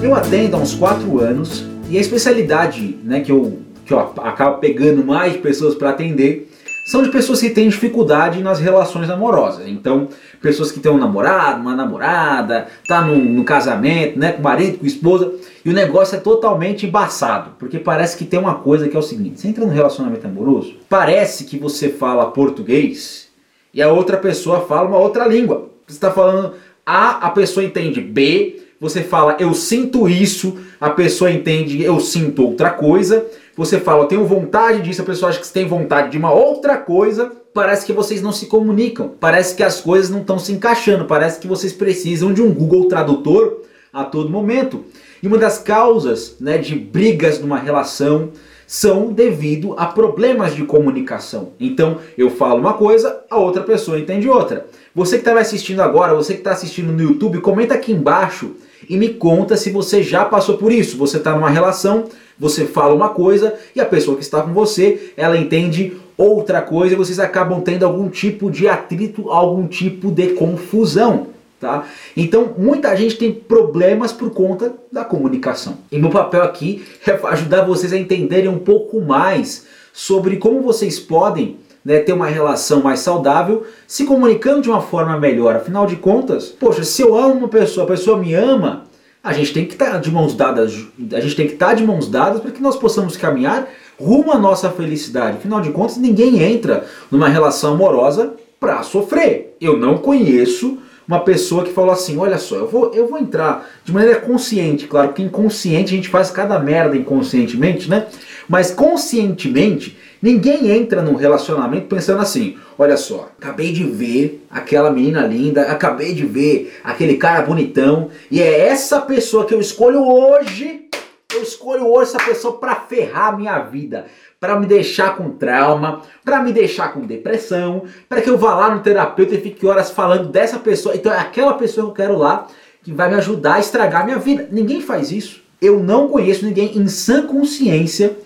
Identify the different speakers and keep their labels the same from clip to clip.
Speaker 1: Eu atendo há uns 4 anos e a especialidade né, que, eu, que eu acabo pegando mais pessoas para atender são de pessoas que têm dificuldade nas relações amorosas. Então, pessoas que têm um namorado, uma namorada, tá no, no casamento, né, com marido, com esposa, e o negócio é totalmente embaçado, porque parece que tem uma coisa que é o seguinte: você entra num relacionamento amoroso, parece que você fala português e a outra pessoa fala uma outra língua. Você está falando A, a pessoa entende B, você fala eu sinto isso, a pessoa entende eu sinto outra coisa. Você fala eu tenho vontade disso, a pessoa acha que você tem vontade de uma outra coisa. Parece que vocês não se comunicam, parece que as coisas não estão se encaixando, parece que vocês precisam de um Google Tradutor a todo momento. E uma das causas né, de brigas numa relação são devido a problemas de comunicação. Então eu falo uma coisa, a outra pessoa entende outra. Você que está me assistindo agora, você que está assistindo no YouTube, comenta aqui embaixo e me conta se você já passou por isso. Você está numa relação, você fala uma coisa e a pessoa que está com você, ela entende outra coisa e vocês acabam tendo algum tipo de atrito, algum tipo de confusão. Tá? Então, muita gente tem problemas por conta da comunicação. E meu papel aqui é ajudar vocês a entenderem um pouco mais sobre como vocês podem né, ter uma relação mais saudável, se comunicando de uma forma melhor. Afinal de contas, poxa, se eu amo uma pessoa, a pessoa me ama, a gente tem que estar tá de mãos dadas, a gente tem que estar tá de mãos dadas para que nós possamos caminhar rumo à nossa felicidade. Afinal de contas, ninguém entra numa relação amorosa para sofrer. Eu não conheço uma pessoa que falou assim: olha só, eu vou, eu vou entrar de maneira consciente, claro, porque inconsciente a gente faz cada merda inconscientemente, né? Mas conscientemente, ninguém entra num relacionamento pensando assim: olha só, acabei de ver aquela menina linda, acabei de ver aquele cara bonitão, e é essa pessoa que eu escolho hoje. Eu escolho hoje essa pessoa para ferrar minha vida para me deixar com trauma, para me deixar com depressão, para que eu vá lá no terapeuta e fique horas falando dessa pessoa. Então é aquela pessoa que eu quero lá que vai me ajudar a estragar minha vida. Ninguém faz isso. Eu não conheço ninguém em sã consciência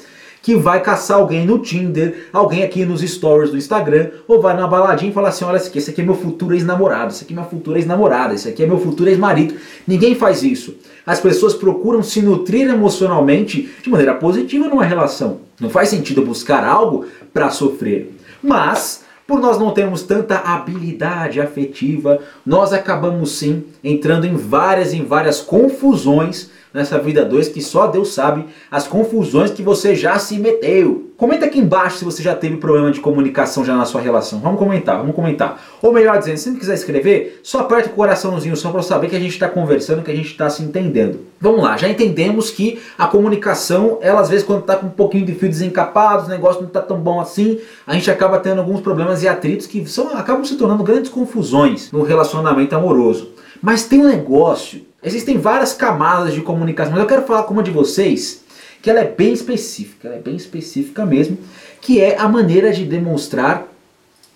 Speaker 1: que vai caçar alguém no Tinder, alguém aqui nos stories do Instagram, ou vai na baladinha e falar assim: olha, esse aqui, esse aqui é meu futuro ex-namorado, esse aqui é minha futura ex-namorada, esse aqui é meu futuro ex-marido. Ninguém faz isso. As pessoas procuram se nutrir emocionalmente de maneira positiva numa relação. Não faz sentido buscar algo para sofrer. Mas, por nós não termos tanta habilidade afetiva, nós acabamos sim entrando em várias em várias confusões nessa vida 2 que só Deus sabe as confusões que você já se meteu. Comenta aqui embaixo se você já teve problema de comunicação já na sua relação. Vamos comentar, vamos comentar. Ou melhor dizendo, se não quiser escrever, só aperta o coraçãozinho só para saber que a gente está conversando, que a gente está se entendendo. Vamos lá, já entendemos que a comunicação, ela às vezes quando está com um pouquinho de fio desencapado, o negócio não está tão bom assim, a gente acaba tendo alguns problemas e atritos que são, acabam se tornando grandes confusões no relacionamento amoroso. Mas tem um negócio Existem várias camadas de comunicação, mas eu quero falar com uma de vocês que ela é bem específica, ela é bem específica mesmo, que é a maneira de demonstrar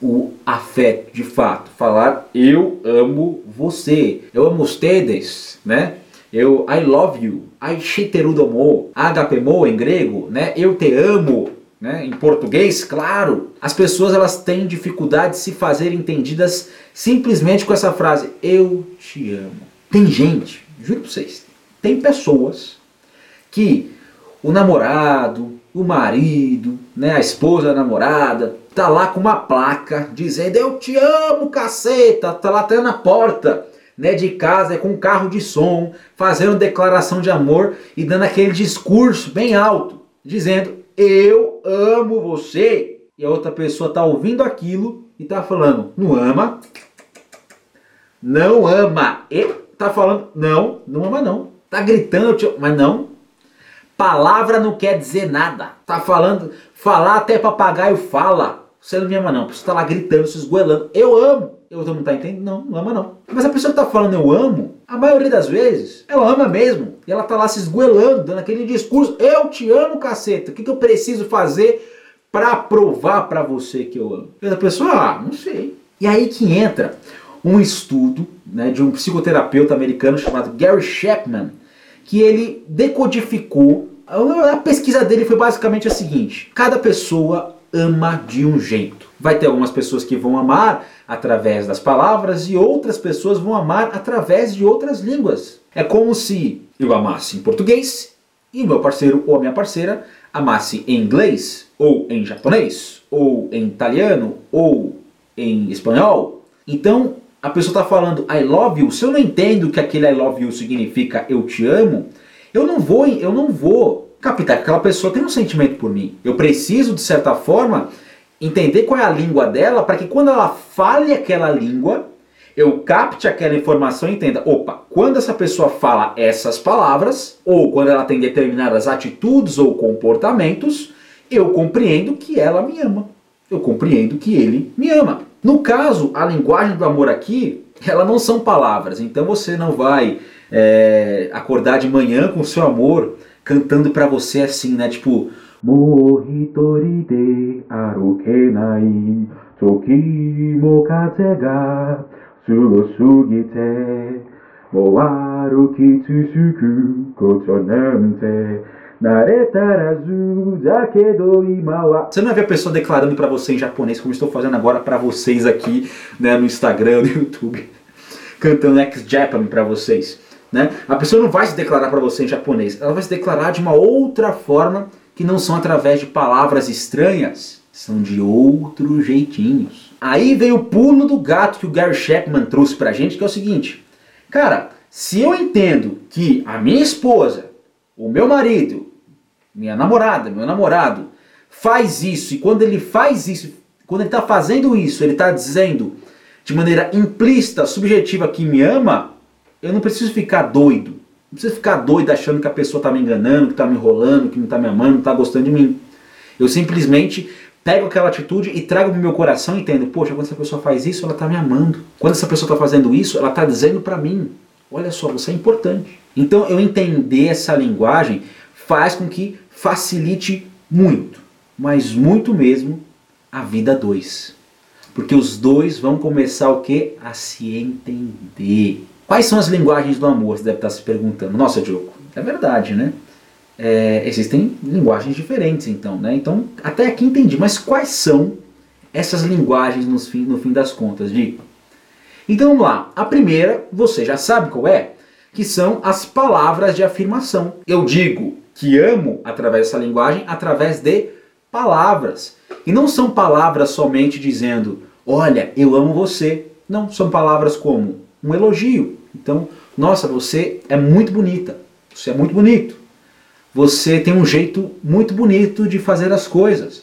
Speaker 1: o afeto de fato. Falar eu amo você, eu amo ustedes, né? Eu I love you, I shiterudomo, agapemo em grego, né? Eu te amo, né? Em português, claro. As pessoas elas têm dificuldade de se fazer entendidas simplesmente com essa frase eu te amo. Tem gente, juro pra vocês, tem pessoas que o namorado, o marido, né, a esposa, a namorada, tá lá com uma placa dizendo eu te amo, caceta, tá lá até na porta né, de casa, com um carro de som, fazendo declaração de amor e dando aquele discurso bem alto, dizendo eu amo você. E a outra pessoa tá ouvindo aquilo e tá falando, não ama, não ama. E tá falando, não, não ama não. Tá gritando, mas não. Palavra não quer dizer nada. Tá falando, falar até papagaio fala. Você não me ama não. Você tá lá gritando, se esgoelando. Eu amo. Eu não tá entendendo? Não, não ama não. Mas a pessoa que tá falando eu amo, a maioria das vezes, ela ama mesmo. E ela tá lá se esgoelando, dando aquele discurso. Eu te amo, caceta. O que, que eu preciso fazer para provar para você que eu amo? E a pessoa, ah, não sei. E aí que entra um estudo né, de um psicoterapeuta americano chamado Gary Chapman, que ele decodificou. A pesquisa dele foi basicamente a seguinte: cada pessoa ama de um jeito. Vai ter algumas pessoas que vão amar através das palavras e outras pessoas vão amar através de outras línguas. É como se eu amasse em português e meu parceiro ou a minha parceira amasse em inglês, ou em japonês, ou em italiano, ou em espanhol. Então a pessoa está falando I love you. Se eu não entendo que aquele I love you significa eu te amo, eu não vou, eu não vou captar que aquela pessoa tem um sentimento por mim. Eu preciso de certa forma entender qual é a língua dela para que quando ela fale aquela língua, eu capte aquela informação e entenda, opa, quando essa pessoa fala essas palavras, ou quando ela tem determinadas atitudes ou comportamentos, eu compreendo que ela me ama. Eu compreendo que ele me ama. No caso, a linguagem do amor aqui, ela não são palavras. Então você não vai é, acordar de manhã com o seu amor cantando para você assim, né? Tipo, você não vai ver a pessoa declarando para você em japonês, como estou fazendo agora para vocês aqui né, no Instagram, no YouTube, cantando ex-Japan para vocês. Né? A pessoa não vai se declarar para você em japonês, ela vai se declarar de uma outra forma que não são através de palavras estranhas, são de outros jeitinhos. Aí veio o pulo do gato que o Gary Chapman trouxe pra gente, que é o seguinte: cara, se eu entendo que a minha esposa, o meu marido, minha namorada, meu namorado, faz isso, e quando ele faz isso, quando ele está fazendo isso, ele está dizendo de maneira implícita, subjetiva que me ama, eu não preciso ficar doido. Não preciso ficar doido achando que a pessoa está me enganando, que está me enrolando, que não está me amando, não está gostando de mim. Eu simplesmente pego aquela atitude e trago no meu coração e entendo, poxa, quando essa pessoa faz isso, ela está me amando. Quando essa pessoa está fazendo isso, ela está dizendo para mim, olha só, você é importante. Então eu entender essa linguagem faz com que facilite muito, mas muito mesmo, a vida dois. Porque os dois vão começar o que? A se entender. Quais são as linguagens do amor? Você deve estar se perguntando. Nossa, Diogo, é verdade, né? É, existem linguagens diferentes, então, né? Então, até aqui entendi. Mas quais são essas linguagens no fim, no fim das contas, Dico? Então vamos lá. A primeira, você já sabe qual é? Que são as palavras de afirmação. Eu digo que amo através dessa linguagem, através de palavras. E não são palavras somente dizendo, olha, eu amo você. Não, são palavras como um elogio. Então, nossa, você é muito bonita. Você é muito bonito. Você tem um jeito muito bonito de fazer as coisas.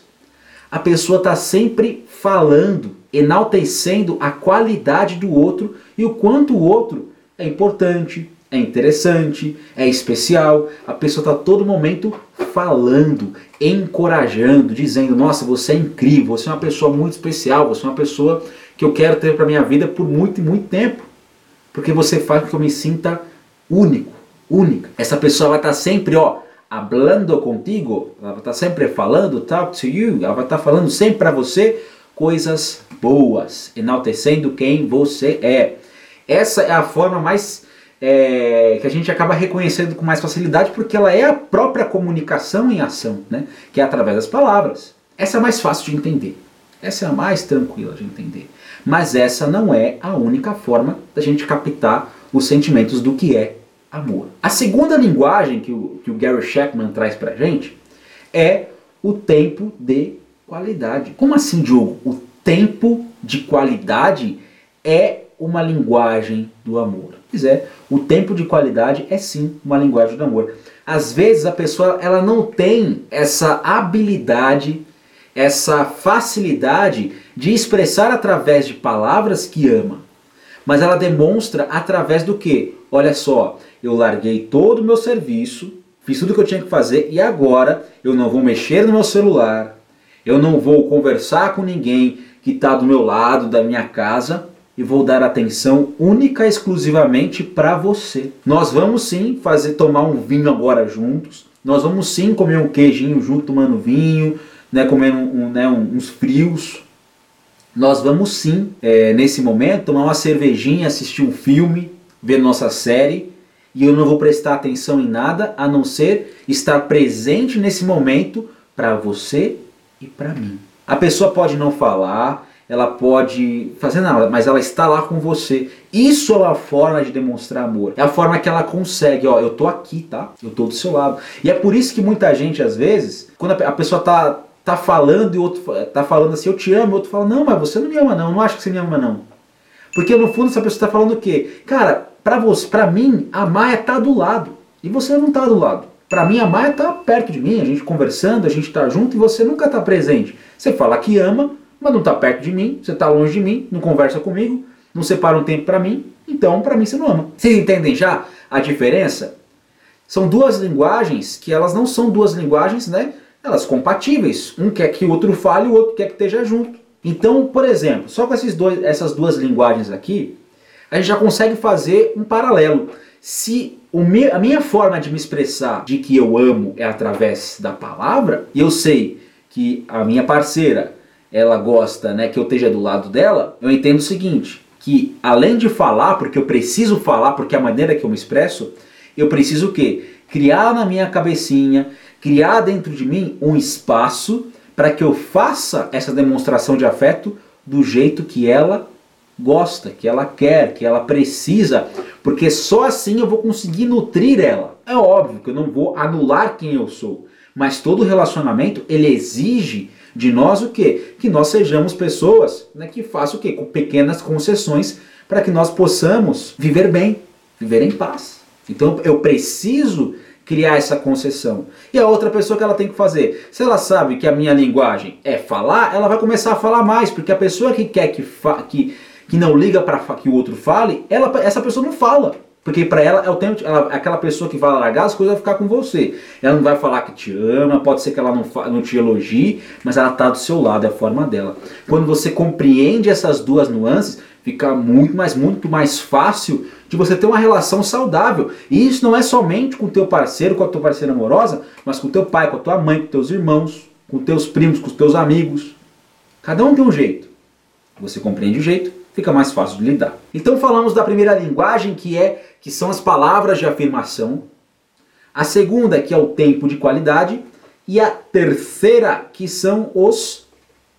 Speaker 1: A pessoa está sempre falando, enaltecendo a qualidade do outro e o quanto o outro é importante, é interessante, é especial. A pessoa está todo momento falando, encorajando, dizendo: Nossa, você é incrível, você é uma pessoa muito especial, você é uma pessoa que eu quero ter para minha vida por muito e muito tempo. Porque você faz com que eu me sinta único, única. Essa pessoa vai estar tá sempre, ó, hablando contigo, ela vai estar tá sempre falando, talk to you, ela vai estar tá falando sempre para você coisas boas, enaltecendo quem você é. Essa é a forma mais é, que a gente acaba reconhecendo com mais facilidade porque ela é a própria comunicação em ação, né? que é através das palavras. Essa é mais fácil de entender. Essa é a mais tranquila de entender. Mas essa não é a única forma da gente captar os sentimentos do que é amor. A segunda linguagem que o, que o Gary Chapman traz pra gente é o tempo de qualidade. Como assim, Diogo? O tempo de qualidade é uma linguagem do amor. Pois é, o tempo de qualidade é sim uma linguagem do amor. Às vezes a pessoa ela não tem essa habilidade, essa facilidade de expressar através de palavras que ama. Mas ela demonstra através do que? Olha só, eu larguei todo o meu serviço, fiz tudo o que eu tinha que fazer e agora eu não vou mexer no meu celular, eu não vou conversar com ninguém que está do meu lado, da minha casa, e vou dar atenção única e exclusivamente para você. Nós vamos sim fazer tomar um vinho agora juntos. Nós vamos sim comer um queijinho junto tomando vinho, né, comendo um, né, uns frios. Nós vamos sim, é, nesse momento, tomar uma cervejinha, assistir um filme, ver nossa série. E eu não vou prestar atenção em nada a não ser estar presente nesse momento para você e para mim. A pessoa pode não falar, ela pode fazer nada, mas ela está lá com você. Isso é uma forma de demonstrar amor. É a forma que ela consegue, ó, eu tô aqui, tá? Eu tô do seu lado. E é por isso que muita gente às vezes, quando a pessoa tá tá falando e outro tá falando assim, eu te amo, e outro fala, não, mas você não me ama não, não acho que você me ama não. Porque no fundo essa pessoa está falando o quê? Cara, para você, para mim, a Maia tá do lado e você não tá do lado. Para mim a Maia tá perto de mim, a gente conversando, a gente tá junto e você nunca tá presente. Você fala que ama, mas não tá perto de mim, você tá longe de mim, não conversa comigo, não separa um tempo para mim, então para mim você não ama. Vocês entendem já a diferença? São duas linguagens que elas não são duas linguagens, né? Elas compatíveis. Um quer que o outro fale, o outro quer que esteja junto. Então, por exemplo, só com esses dois, essas duas linguagens aqui, a gente já consegue fazer um paralelo. Se me, a minha forma de me expressar de que eu amo é através da palavra, e eu sei que a minha parceira ela gosta né, que eu esteja do lado dela, eu entendo o seguinte, que além de falar, porque eu preciso falar, porque é a maneira que eu me expresso, eu preciso o quê? Criar na minha cabecinha, criar dentro de mim um espaço para que eu faça essa demonstração de afeto do jeito que ela gosta, que ela quer, que ela precisa, porque só assim eu vou conseguir nutrir ela. É óbvio que eu não vou anular quem eu sou, mas todo relacionamento ele exige de nós o quê? Que nós sejamos pessoas né, que façam o quê? Com pequenas concessões para que nós possamos viver bem, viver em paz. Então eu preciso criar essa concessão. E a outra pessoa que ela tem que fazer? Se ela sabe que a minha linguagem é falar, ela vai começar a falar mais, porque a pessoa que quer que, que, que não liga para que o outro fale, ela, essa pessoa não fala. Porque para ela é o tempo, ela, aquela pessoa que vai largar as coisas vai ficar com você. Ela não vai falar que te ama, pode ser que ela não, não te elogie, mas ela está do seu lado, é a forma dela. Quando você compreende essas duas nuances, fica muito, mais muito mais fácil de você ter uma relação saudável. E isso não é somente com o teu parceiro, com a tua parceira amorosa, mas com o teu pai, com a tua mãe, com teus irmãos, com teus primos, com os teus amigos. Cada um tem um jeito. Você compreende o jeito, fica mais fácil de lidar. Então falamos da primeira linguagem, que é que são as palavras de afirmação. A segunda, que é o tempo de qualidade, e a terceira, que são os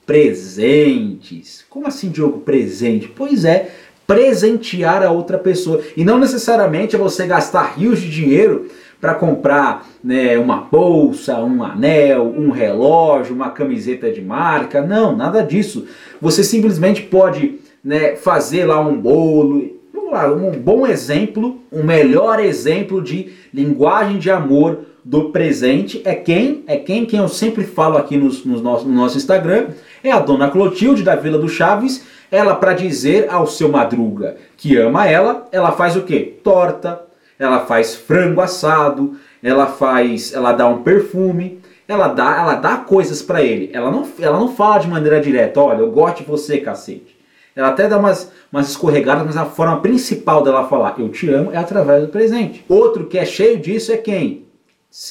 Speaker 1: presentes. Como assim, Diogo, presente? Pois é, presentear a outra pessoa. E não necessariamente é você gastar rios de dinheiro para comprar né, uma bolsa, um anel, um relógio, uma camiseta de marca. Não, nada disso. Você simplesmente pode né, fazer lá um bolo. Lá, um bom exemplo, um melhor exemplo de linguagem de amor do presente é quem? É quem? Quem eu sempre falo aqui nos, nos nosso, no nosso Instagram é a dona Clotilde da Vila do Chaves. Ela, para dizer ao seu madruga que ama ela, ela faz o quê? Torta, ela faz frango assado, ela faz, ela dá um perfume, ela dá, ela dá coisas para ele. Ela não, ela não fala de maneira direta, olha, eu gosto de você, cacete. Ela até dá umas, umas escorregadas, mas a forma principal dela falar eu te amo é através do presente. Outro que é cheio disso é quem?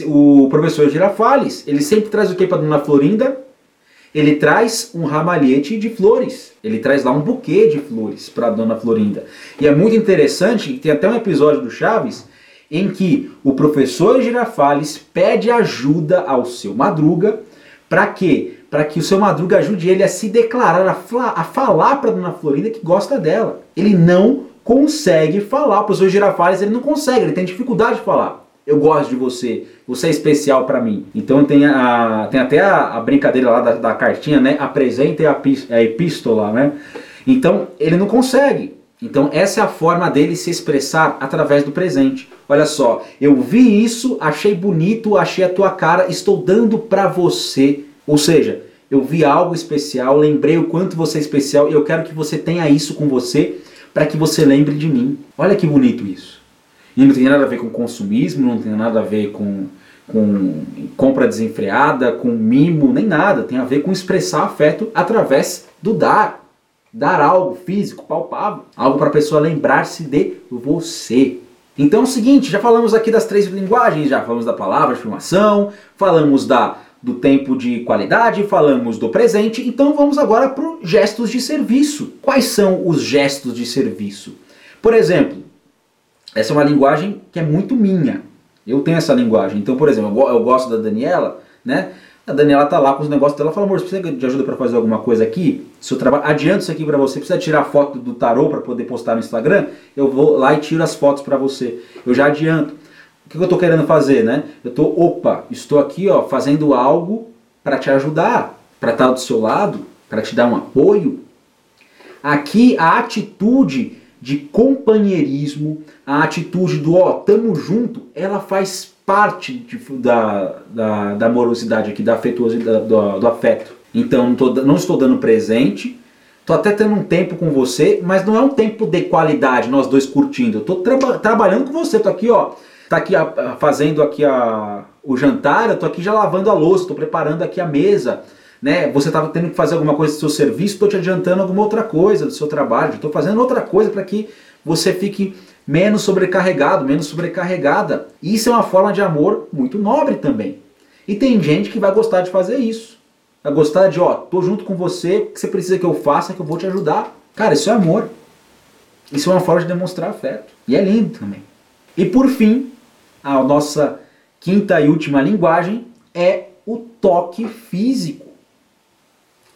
Speaker 1: O professor Girafales. Ele sempre traz o que para Dona Florinda? Ele traz um ramalhete de flores. Ele traz lá um buquê de flores para Dona Florinda. E é muito interessante, tem até um episódio do Chaves em que o professor Girafales pede ajuda ao seu Madruga para quê? Para que o seu Madruga ajude ele a se declarar, a, a falar para Dona Florinda que gosta dela. Ele não consegue falar. O professor Girafales ele não consegue, ele tem dificuldade de falar eu gosto de você, você é especial para mim. Então tem, a, tem até a, a brincadeira lá da, da, cartinha, né? Apresenta a, a epístola, né? Então ele não consegue. Então essa é a forma dele se expressar através do presente. Olha só, eu vi isso, achei bonito, achei a tua cara, estou dando para você. Ou seja, eu vi algo especial, lembrei o quanto você é especial e eu quero que você tenha isso com você para que você lembre de mim. Olha que bonito isso. E não tem nada a ver com consumismo, não tem nada a ver com, com compra desenfreada, com mimo, nem nada. Tem a ver com expressar afeto através do dar. Dar algo físico, palpável. Algo para a pessoa lembrar-se de você. Então é o seguinte, já falamos aqui das três linguagens, já falamos da palavra, afirmação, falamos da, do tempo de qualidade, falamos do presente, então vamos agora para os gestos de serviço. Quais são os gestos de serviço? Por exemplo, essa é uma linguagem que é muito minha. Eu tenho essa linguagem. Então, por exemplo, eu gosto da Daniela, né? A Daniela tá lá com os negócios dela, fala, amor, você precisa de ajuda para fazer alguma coisa aqui? Se eu trabalho, adianto isso aqui para você, precisa tirar foto do tarô para poder postar no Instagram? Eu vou lá e tiro as fotos para você. Eu já adianto. O que eu tô querendo fazer, né? Eu tô, opa, estou aqui, ó, fazendo algo para te ajudar, para estar do seu lado, para te dar um apoio. Aqui a atitude de companheirismo, a atitude do ó, tamo junto, ela faz parte de, da, da, da, amorosidade aqui, da afetuosidade, do, do afeto. Então não, tô, não estou dando presente, estou até tendo um tempo com você, mas não é um tempo de qualidade, nós dois curtindo. Eu estou traba trabalhando com você, estou aqui, ó, tá aqui a, fazendo aqui a, o jantar, eu estou aqui já lavando a louça, estou preparando aqui a mesa né? Você estava tendo que fazer alguma coisa do seu serviço, estou te adiantando alguma outra coisa do seu trabalho, estou fazendo outra coisa para que você fique menos sobrecarregado, menos sobrecarregada. Isso é uma forma de amor muito nobre também. E tem gente que vai gostar de fazer isso. Vai gostar de, ó, tô junto com você, o que você precisa que eu faça, que eu vou te ajudar. Cara, isso é amor. Isso é uma forma de demonstrar afeto. E é lindo também. E por fim, a nossa quinta e última linguagem é o toque físico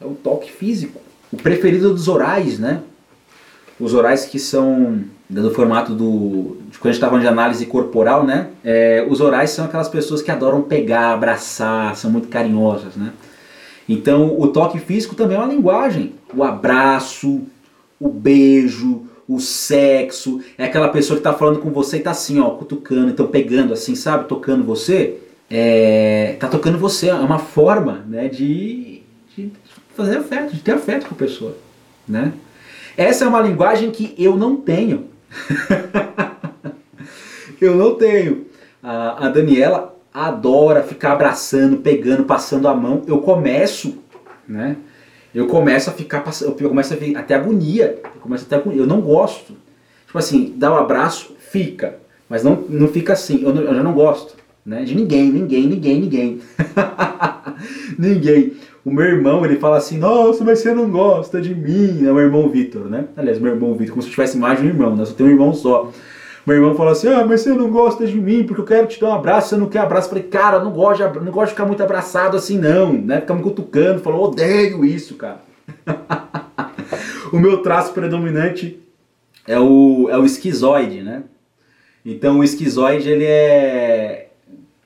Speaker 1: é o toque físico. O preferido dos orais, né? Os orais que são do formato do. De quando a gente estava de análise corporal, né? É, os orais são aquelas pessoas que adoram pegar, abraçar, são muito carinhosas, né? Então o toque físico também é uma linguagem. O abraço, o beijo, o sexo. É aquela pessoa que está falando com você e está assim, ó, cutucando, então pegando assim, sabe? Tocando você. É, tá tocando você, é uma forma né, de, de fazer afeto, de ter afeto com a pessoa, né? Essa é uma linguagem que eu não tenho. eu não tenho. A, a Daniela adora ficar abraçando, pegando, passando a mão. Eu começo, né? Eu começo a ficar eu começo a ver até agonia. Eu começo até agonia. Eu não gosto. Tipo assim, dá um abraço, fica. Mas não, não fica assim. Eu, não, eu já não gosto. Né? De ninguém, ninguém, ninguém, ninguém. ninguém. O meu irmão, ele fala assim, nossa, mas você não gosta de mim. É o meu irmão Vitor, né? Aliás, meu irmão Vitor, como se eu tivesse mais de um irmão, né? Só tenho um irmão só. Meu irmão fala assim, ah, mas você não gosta de mim, porque eu quero te dar um abraço, você não quer abraço. Eu falei, cara, não gosto, de, não gosto de ficar muito abraçado assim, não. Né? Ficar me cutucando, falou, odeio isso, cara. o meu traço predominante é o, é o esquizoide, né? Então o esquizoide, ele é...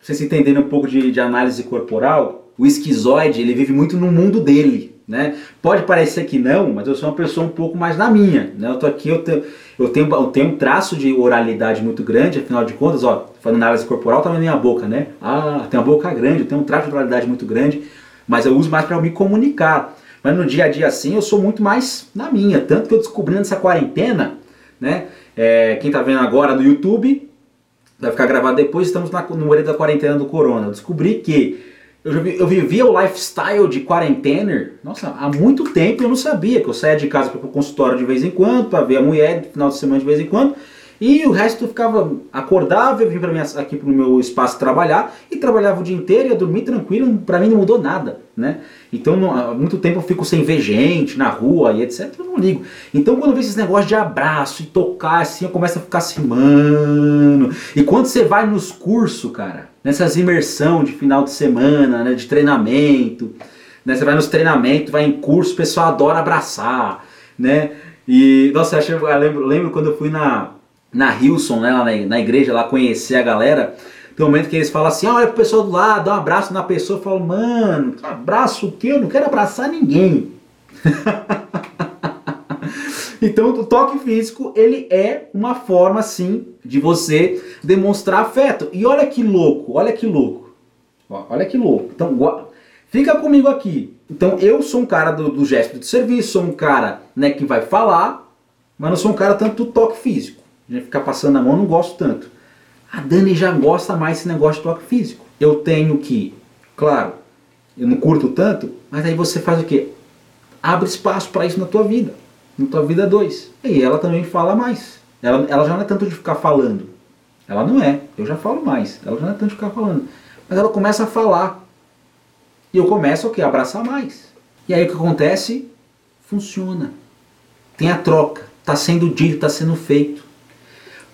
Speaker 1: Vocês entenderem um pouco de, de análise corporal, o esquizoide ele vive muito no mundo dele. Né? Pode parecer que não, mas eu sou uma pessoa um pouco mais na minha. Né? Eu tô aqui, eu tenho, eu tenho, eu tenho um traço de oralidade muito grande, afinal de contas, ó, fazendo análise corporal, tá na minha boca, né? Ah, tem uma boca grande, eu tenho um traço de oralidade muito grande, mas eu uso mais para me comunicar. Mas no dia a dia assim, eu sou muito mais na minha. Tanto que eu descobri nessa quarentena, né? É, quem tá vendo agora no YouTube, vai ficar gravado depois, estamos na, no meio da quarentena do corona. Eu descobri que eu, vi, eu vivia o lifestyle de quarentener, nossa, há muito tempo eu não sabia que eu saía de casa para o consultório de vez em quando, para ver a mulher no final de semana de vez em quando, e o resto eu ficava, acordava, eu vim pra minha, aqui para o meu espaço trabalhar e trabalhava o dia inteiro, ia dormir tranquilo, para mim não mudou nada, né? Então não, há muito tempo eu fico sem ver gente na rua e etc, eu não ligo. Então quando eu vejo esses negócios de abraço e tocar assim, eu começo a ficar assim, mano. E quando você vai nos cursos, cara, nessas imersão de final de semana, né, de treinamento, né, você vai nos treinamentos, vai em curso, o pessoal adora abraçar, né? E, nossa, eu, eu lembro, lembro quando eu fui na na Hilson, né, lá na, na igreja, lá conhecer a galera, tem um momento que eles falam assim, olha pro pessoal do lado, dá um abraço na pessoa, eu falo, mano, abraço o quê? Eu não quero abraçar ninguém. então o toque físico, ele é uma forma, sim, de você demonstrar afeto. E olha que louco, olha que louco. Olha que louco. Então, fica comigo aqui. Então, eu sou um cara do, do gesto de serviço, sou um cara né, que vai falar, mas não sou um cara tanto do toque físico ficar passando a mão, não gosto tanto. A Dani já gosta mais desse negócio de toque físico. Eu tenho que, claro, eu não curto tanto, mas aí você faz o quê? Abre espaço para isso na tua vida. Na tua vida dois. E ela também fala mais. Ela, ela já não é tanto de ficar falando. Ela não é. Eu já falo mais. Ela já não é tanto de ficar falando. Mas ela começa a falar. E eu começo o quê? Abraçar mais. E aí o que acontece? Funciona. Tem a troca. Está sendo dito, está sendo feito.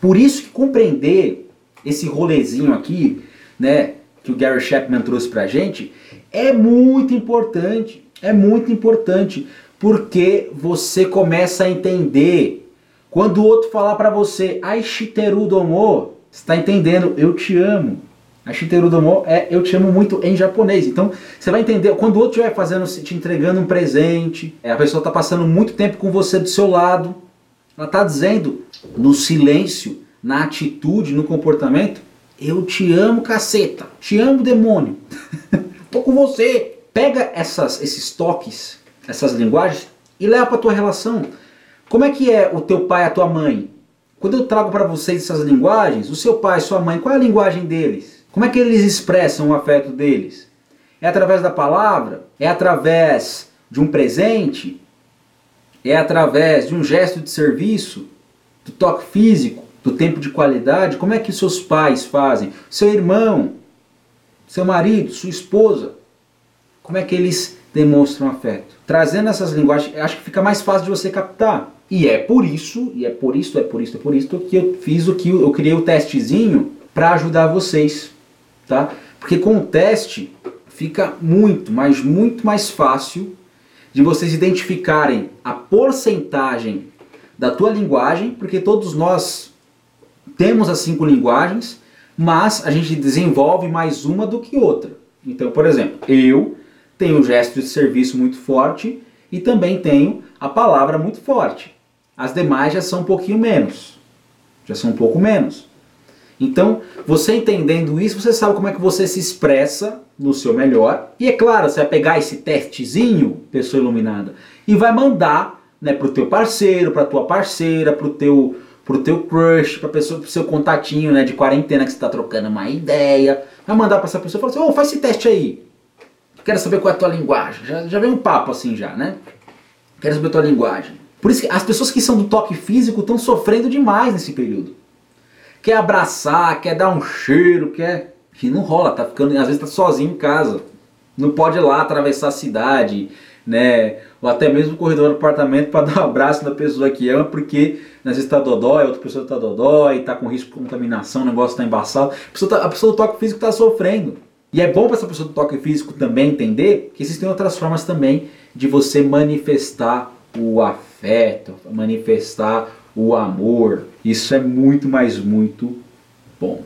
Speaker 1: Por isso que compreender esse rolezinho aqui, né, que o Gary Chapman trouxe pra gente, é muito importante. É muito importante porque você começa a entender quando o outro falar para você, ai shiteru domo, está entendendo? Eu te amo. A shiteru domo é eu te amo muito em japonês. Então você vai entender quando o outro estiver fazendo, te entregando um presente, é, a pessoa está passando muito tempo com você do seu lado, ela está dizendo no silêncio, na atitude, no comportamento, eu te amo, caceta. Te amo, demônio. Tô com você. Pega essas, esses toques, essas linguagens e leva para tua relação. Como é que é o teu pai, a tua mãe? Quando eu trago para vocês essas linguagens, o seu pai, sua mãe, qual é a linguagem deles? Como é que eles expressam o afeto deles? É através da palavra? É através de um presente? É através de um gesto de serviço? Do toque físico? Do tempo de qualidade? Como é que seus pais fazem? Seu irmão? Seu marido? Sua esposa? Como é que eles demonstram afeto? Trazendo essas linguagens, acho que fica mais fácil de você captar. E é por isso, e é por isso, é por isso, é por isso que eu fiz o que eu criei o testezinho para ajudar vocês, tá? Porque com o teste fica muito, mas muito mais fácil de vocês identificarem a porcentagem da tua linguagem, porque todos nós temos as cinco linguagens, mas a gente desenvolve mais uma do que outra. Então, por exemplo, eu tenho um gesto de serviço muito forte e também tenho a palavra muito forte. As demais já são um pouquinho menos. Já são um pouco menos. Então, você entendendo isso, você sabe como é que você se expressa no seu melhor. E é claro, você vai pegar esse testezinho, pessoa iluminada, e vai mandar né, para o teu parceiro, para tua parceira, para o teu, pro teu crush, para pessoa, pro seu contatinho né, de quarentena que você está trocando uma ideia. Vai mandar para essa pessoa e falar assim, oh, faz esse teste aí. Quero saber qual é a tua linguagem. Já, já vem um papo assim já, né? Quero saber a tua linguagem. Por isso que as pessoas que são do toque físico estão sofrendo demais nesse período. Quer abraçar, quer dar um cheiro, quer. Que não rola, tá ficando. Às vezes tá sozinho em casa. Não pode ir lá atravessar a cidade, né? Ou até mesmo o corredor do apartamento para dar um abraço na pessoa que ama, porque às vezes tá dodói, outra pessoa tá dodói, tá com risco de contaminação, o negócio tá embaçado. A pessoa, tá, a pessoa do toque físico tá sofrendo. E é bom para essa pessoa do toque físico também entender que existem outras formas também de você manifestar o afeto, manifestar o amor. Isso é muito, mais muito bom.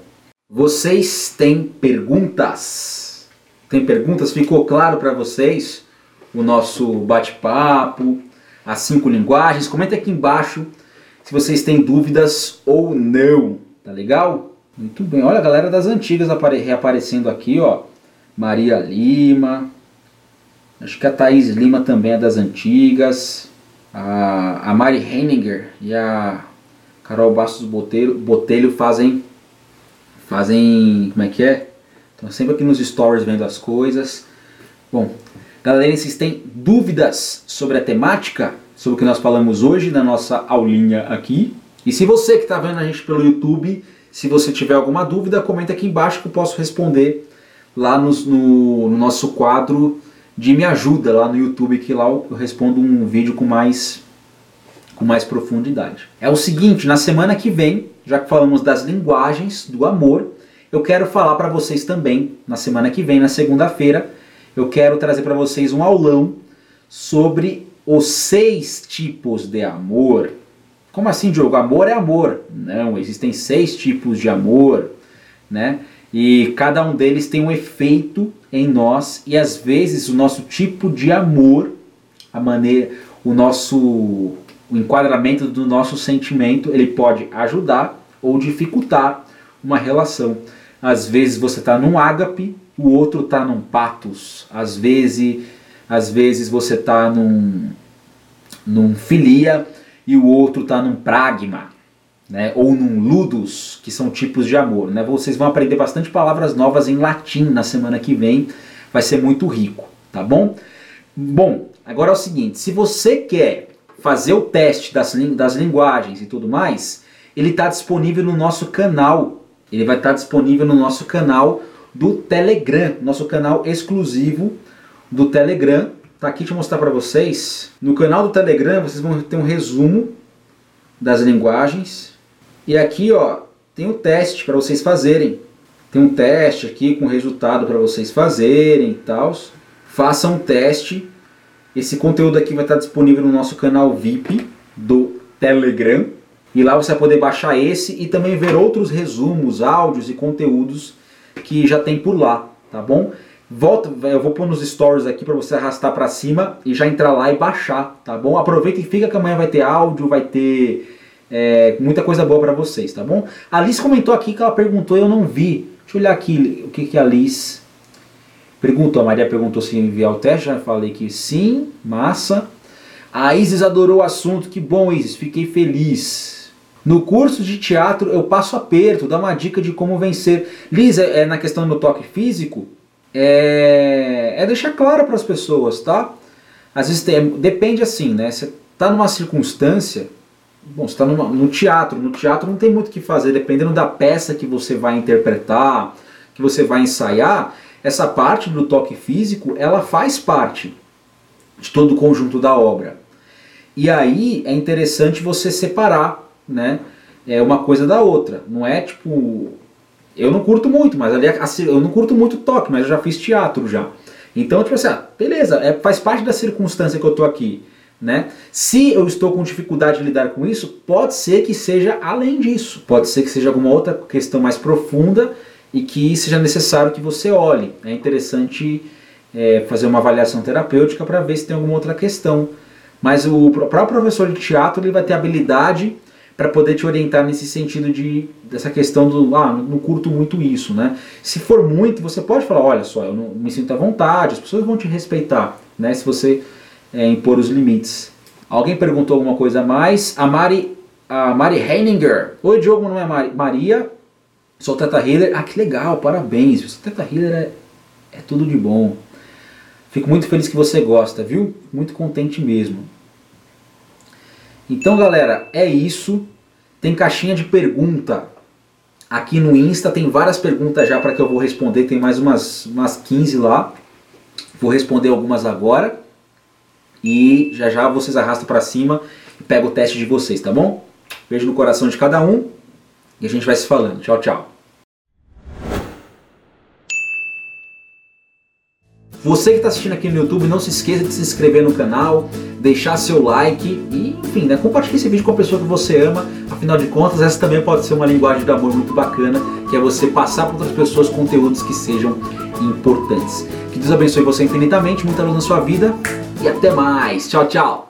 Speaker 1: Vocês têm perguntas? Tem perguntas? Ficou claro para vocês o nosso bate-papo, as cinco linguagens? Comenta aqui embaixo se vocês têm dúvidas ou não, tá legal? Muito bem, olha a galera das antigas reaparecendo aqui, ó. Maria Lima, acho que a Thaís Lima também é das antigas a, a Mari Henninger e a Carol Bastos Botelho, Botelho fazem, fazem, como é que é? Estão sempre aqui nos stories vendo as coisas. Bom, galera, vocês têm dúvidas sobre a temática, sobre o que nós falamos hoje na nossa aulinha aqui? E se você que está vendo a gente pelo YouTube, se você tiver alguma dúvida, comenta aqui embaixo que eu posso responder lá no, no, no nosso quadro de Me Ajuda lá no YouTube, que lá eu respondo um vídeo com mais, com mais profundidade. É o seguinte, na semana que vem, já que falamos das linguagens do amor, eu quero falar para vocês também, na semana que vem, na segunda-feira, eu quero trazer para vocês um aulão sobre os seis tipos de amor. Como assim, Diogo? Amor é amor. Não, existem seis tipos de amor, né? E cada um deles tem um efeito em nós e às vezes o nosso tipo de amor, a maneira, o nosso o enquadramento do nosso sentimento, ele pode ajudar ou dificultar uma relação. Às vezes você está num ágape, o outro está num patos. Às vezes, às vezes você está num, num filia e o outro está num pragma né, ou num ludus, que são tipos de amor. Né? Vocês vão aprender bastante palavras novas em latim na semana que vem, vai ser muito rico, tá bom? Bom, agora é o seguinte, se você quer fazer o teste das, das linguagens e tudo mais, ele está disponível no nosso canal, ele vai estar tá disponível no nosso canal do Telegram, nosso canal exclusivo do Telegram. Tá aqui te mostrar para vocês. No canal do Telegram vocês vão ter um resumo das linguagens, e aqui, ó, tem o teste para vocês fazerem. Tem um teste aqui com resultado para vocês fazerem e tal. Façam um teste. Esse conteúdo aqui vai estar disponível no nosso canal VIP do Telegram. E lá você vai poder baixar esse e também ver outros resumos, áudios e conteúdos que já tem por lá, tá bom? Volta, eu vou pôr nos stories aqui para você arrastar para cima e já entrar lá e baixar, tá bom? Aproveita e fica que amanhã vai ter áudio, vai ter é, muita coisa boa para vocês, tá bom? A Liz comentou aqui que ela perguntou eu não vi. Deixa eu olhar aqui o que, que a Liz perguntou. A Maria perguntou se enviar o teste, já falei que sim, massa. A Isis adorou o assunto, que bom Isis, fiquei feliz. No curso de teatro eu passo aperto, dá uma dica de como vencer. Liz, é, é na questão do toque físico, é, é deixar claro para as pessoas, tá? Às vezes tem, depende assim, né? Você está numa circunstância, bom, você está no teatro, no teatro não tem muito o que fazer, dependendo da peça que você vai interpretar, que você vai ensaiar, essa parte do toque físico, ela faz parte de todo o conjunto da obra. E aí é interessante você separar, né? É uma coisa da outra. Não é tipo. Eu não curto muito, mas ali assim, eu não curto muito toque, mas eu já fiz teatro já. Então, tipo assim, ah, beleza, é, faz parte da circunstância que eu tô aqui. Né? Se eu estou com dificuldade de lidar com isso, pode ser que seja além disso. Pode ser que seja alguma outra questão mais profunda e que seja necessário que você olhe. É interessante é, fazer uma avaliação terapêutica para ver se tem alguma outra questão. Mas o próprio professor de teatro ele vai ter habilidade para poder te orientar nesse sentido de dessa questão do ah, não curto muito isso, né? Se for muito, você pode falar, olha só, eu não me sinto à vontade, as pessoas vão te respeitar, né? Se você é, impor os limites. Alguém perguntou alguma coisa a mais? A Mari, a Mari Heininger. Oi, Diogo, nome é Mari, Maria. Sou Teta Healer. Ah, que legal, parabéns. Sou Teta Healer é, é tudo de bom. Fico muito feliz que você gosta, viu? Muito contente mesmo. Então, galera, é isso. Tem caixinha de pergunta aqui no Insta. Tem várias perguntas já para que eu vou responder. Tem mais umas, umas 15 lá. Vou responder algumas agora. E já já vocês arrastam para cima e pego o teste de vocês, tá bom? Beijo no coração de cada um. E a gente vai se falando. Tchau, tchau. Você que está assistindo aqui no YouTube, não se esqueça de se inscrever no canal, deixar seu like e, enfim, né, compartilhe esse vídeo com a pessoa que você ama. Afinal de contas, essa também pode ser uma linguagem de amor muito bacana, que é você passar para outras pessoas conteúdos que sejam importantes. Que Deus abençoe você infinitamente, muita luz na sua vida e até mais. Tchau, tchau.